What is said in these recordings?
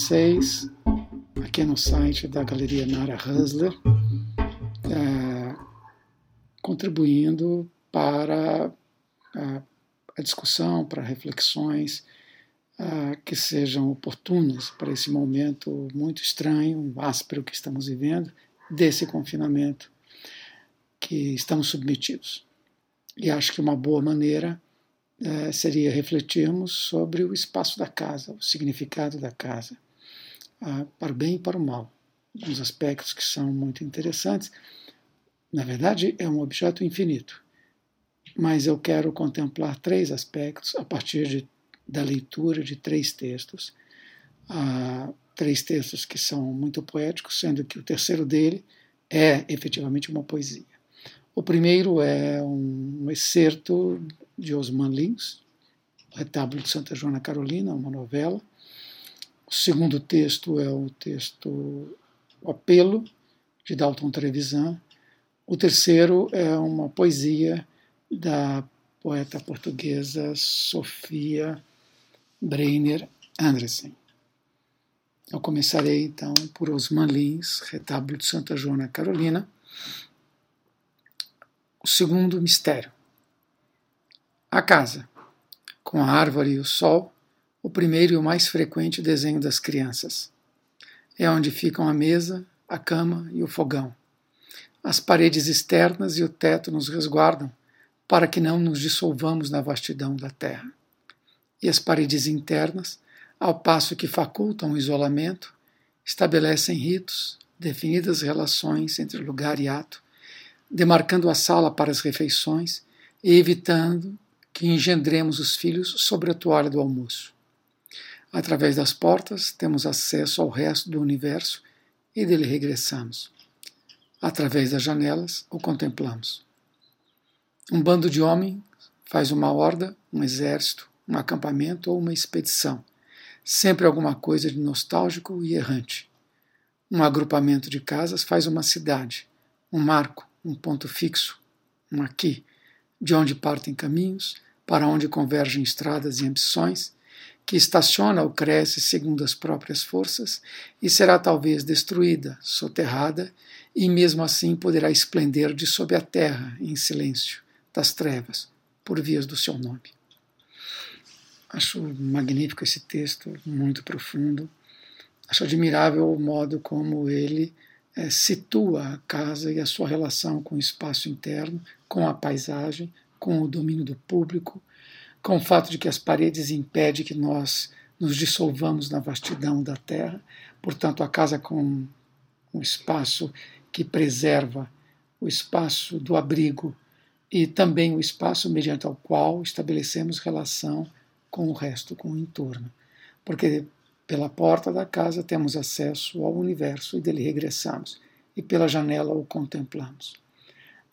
vocês aqui no site da Galeria Nara Husler, é, contribuindo para a, a, discussão, para reflexões que sejam oportunas para esse momento muito estranho, áspero que estamos vivendo, desse confinamento que estamos submetidos. E acho que uma boa maneira é, seria refletirmos sobre o espaço da casa, o significado da casa, para o bem e para o mal. Uns aspectos que são muito interessantes. Na verdade, é um objeto infinito, mas eu quero contemplar três aspectos a partir de, da leitura de três textos. Ah, três textos que são muito poéticos, sendo que o terceiro dele é efetivamente uma poesia. O primeiro é um excerto de Osman Lins, Retábulo de Santa Joana Carolina, uma novela. O segundo texto é o texto O Apelo, de Dalton Trevisan. O terceiro é uma poesia da poeta portuguesa Sofia Breiner Andressen. Eu começarei então por Osman Lins, Retábulo de Santa Joana Carolina. O segundo mistério. A casa, com a árvore e o sol, o primeiro e o mais frequente desenho das crianças. É onde ficam a mesa, a cama e o fogão. As paredes externas e o teto nos resguardam para que não nos dissolvamos na vastidão da terra. E as paredes internas, ao passo que facultam o isolamento, estabelecem ritos, definidas relações entre lugar e ato, demarcando a sala para as refeições e evitando que engendremos os filhos sobre a toalha do almoço. Através das portas, temos acesso ao resto do universo e dele regressamos. Através das janelas, o contemplamos. Um bando de homens faz uma horda, um exército, um acampamento ou uma expedição. Sempre alguma coisa de nostálgico e errante. Um agrupamento de casas faz uma cidade, um marco, um ponto fixo, um aqui, de onde partem caminhos, para onde convergem estradas e ambições, que estaciona ou cresce segundo as próprias forças e será talvez destruída, soterrada, e mesmo assim poderá esplender de sob a terra, em silêncio, das trevas, por vias do seu nome. Acho magnífico esse texto, muito profundo. Acho admirável o modo como ele é, situa a casa e a sua relação com o espaço interno, com a paisagem, com o domínio do público, com o fato de que as paredes impedem que nós nos dissolvamos na vastidão da terra, portanto, a casa com um espaço que preserva o espaço do abrigo e também o espaço mediante o qual estabelecemos relação com o resto, com o entorno. Porque pela porta da casa temos acesso ao universo e dele regressamos, e pela janela o contemplamos.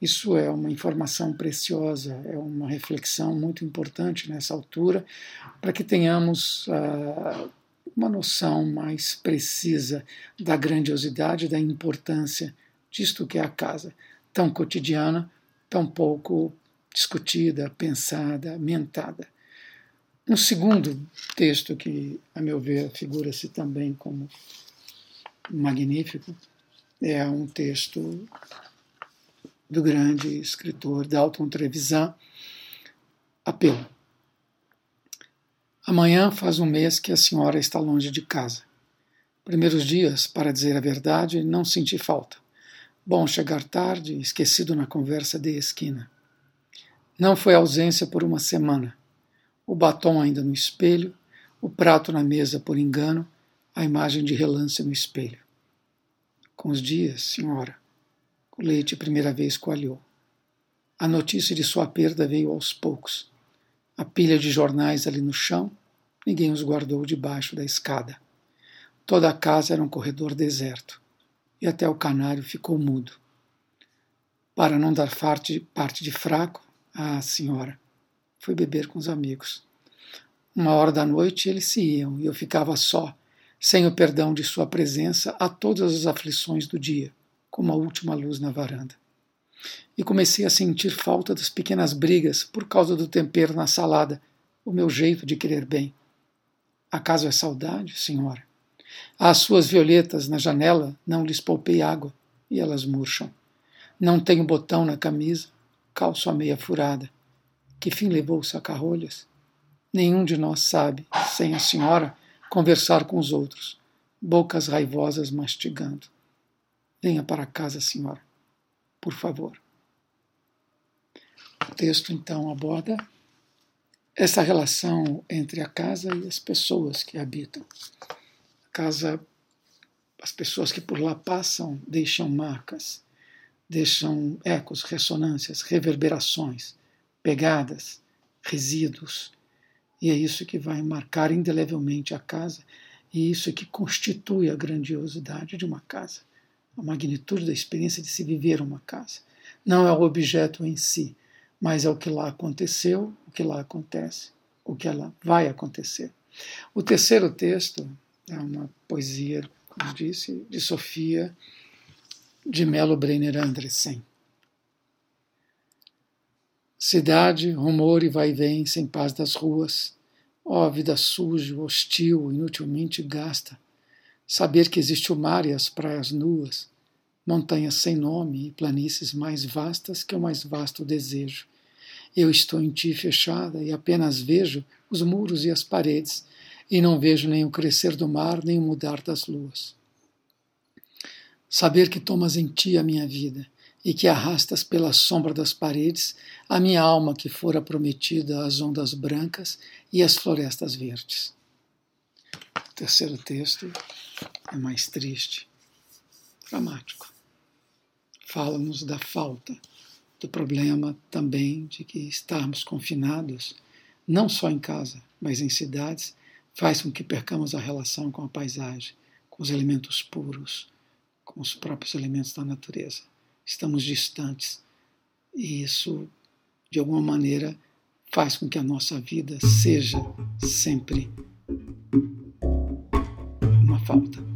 Isso é uma informação preciosa, é uma reflexão muito importante nessa altura, para que tenhamos uh, uma noção mais precisa da grandiosidade, da importância disto que é a casa, tão cotidiana, tão pouco discutida, pensada, mentada. Um segundo texto que, a meu ver, figura-se também como magnífico é um texto do grande escritor Dalton Trevisan, Apelo. Amanhã faz um mês que a senhora está longe de casa. Primeiros dias, para dizer a verdade, não senti falta. Bom chegar tarde, esquecido na conversa de esquina. Não foi ausência por uma semana o batom ainda no espelho, o prato na mesa por engano, a imagem de relance no espelho. Com os dias, senhora, o leite primeira vez coalhou. A notícia de sua perda veio aos poucos. A pilha de jornais ali no chão, ninguém os guardou debaixo da escada. Toda a casa era um corredor deserto, e até o canário ficou mudo. Para não dar parte, parte de fraco, ah, senhora, fui beber com os amigos. Uma hora da noite eles se iam e eu ficava só, sem o perdão de sua presença a todas as aflições do dia, como a última luz na varanda. E comecei a sentir falta das pequenas brigas por causa do tempero na salada, o meu jeito de querer bem. Acaso é saudade, senhora? Às suas violetas na janela não lhes poupei água e elas murcham. Não tenho botão na camisa, calço a meia furada. Que fim levou o saca-rolhas? Nenhum de nós sabe, sem a senhora, conversar com os outros, bocas raivosas mastigando. Venha para casa, senhora, por favor. O texto então aborda essa relação entre a casa e as pessoas que habitam. A casa, as pessoas que por lá passam deixam marcas, deixam ecos, ressonâncias, reverberações, pegadas, resíduos. E é isso que vai marcar indelevelmente a casa, e isso que constitui a grandiosidade de uma casa, a magnitude da experiência de se viver uma casa. Não é o objeto em si, mas é o que lá aconteceu, o que lá acontece, o que ela vai acontecer. O terceiro texto é uma poesia, como disse, de Sofia de Melo Brenner Andressen. Cidade, rumor e vai-vem sem paz das ruas, ó vida suja, hostil, inutilmente gasta. Saber que existe o mar e as praias nuas, montanhas sem nome e planícies mais vastas que o mais vasto desejo. Eu estou em ti fechada e apenas vejo os muros e as paredes, e não vejo nem o crescer do mar, nem o mudar das luas. Saber que tomas em ti a minha vida e que arrastas pela sombra das paredes a minha alma que fora prometida às ondas brancas e às florestas verdes. Terceiro texto é mais triste, dramático. Fala-nos da falta, do problema também de que estarmos confinados, não só em casa, mas em cidades, faz com que percamos a relação com a paisagem, com os elementos puros, com os próprios elementos da natureza. Estamos distantes. E isso, de alguma maneira, faz com que a nossa vida seja sempre falta.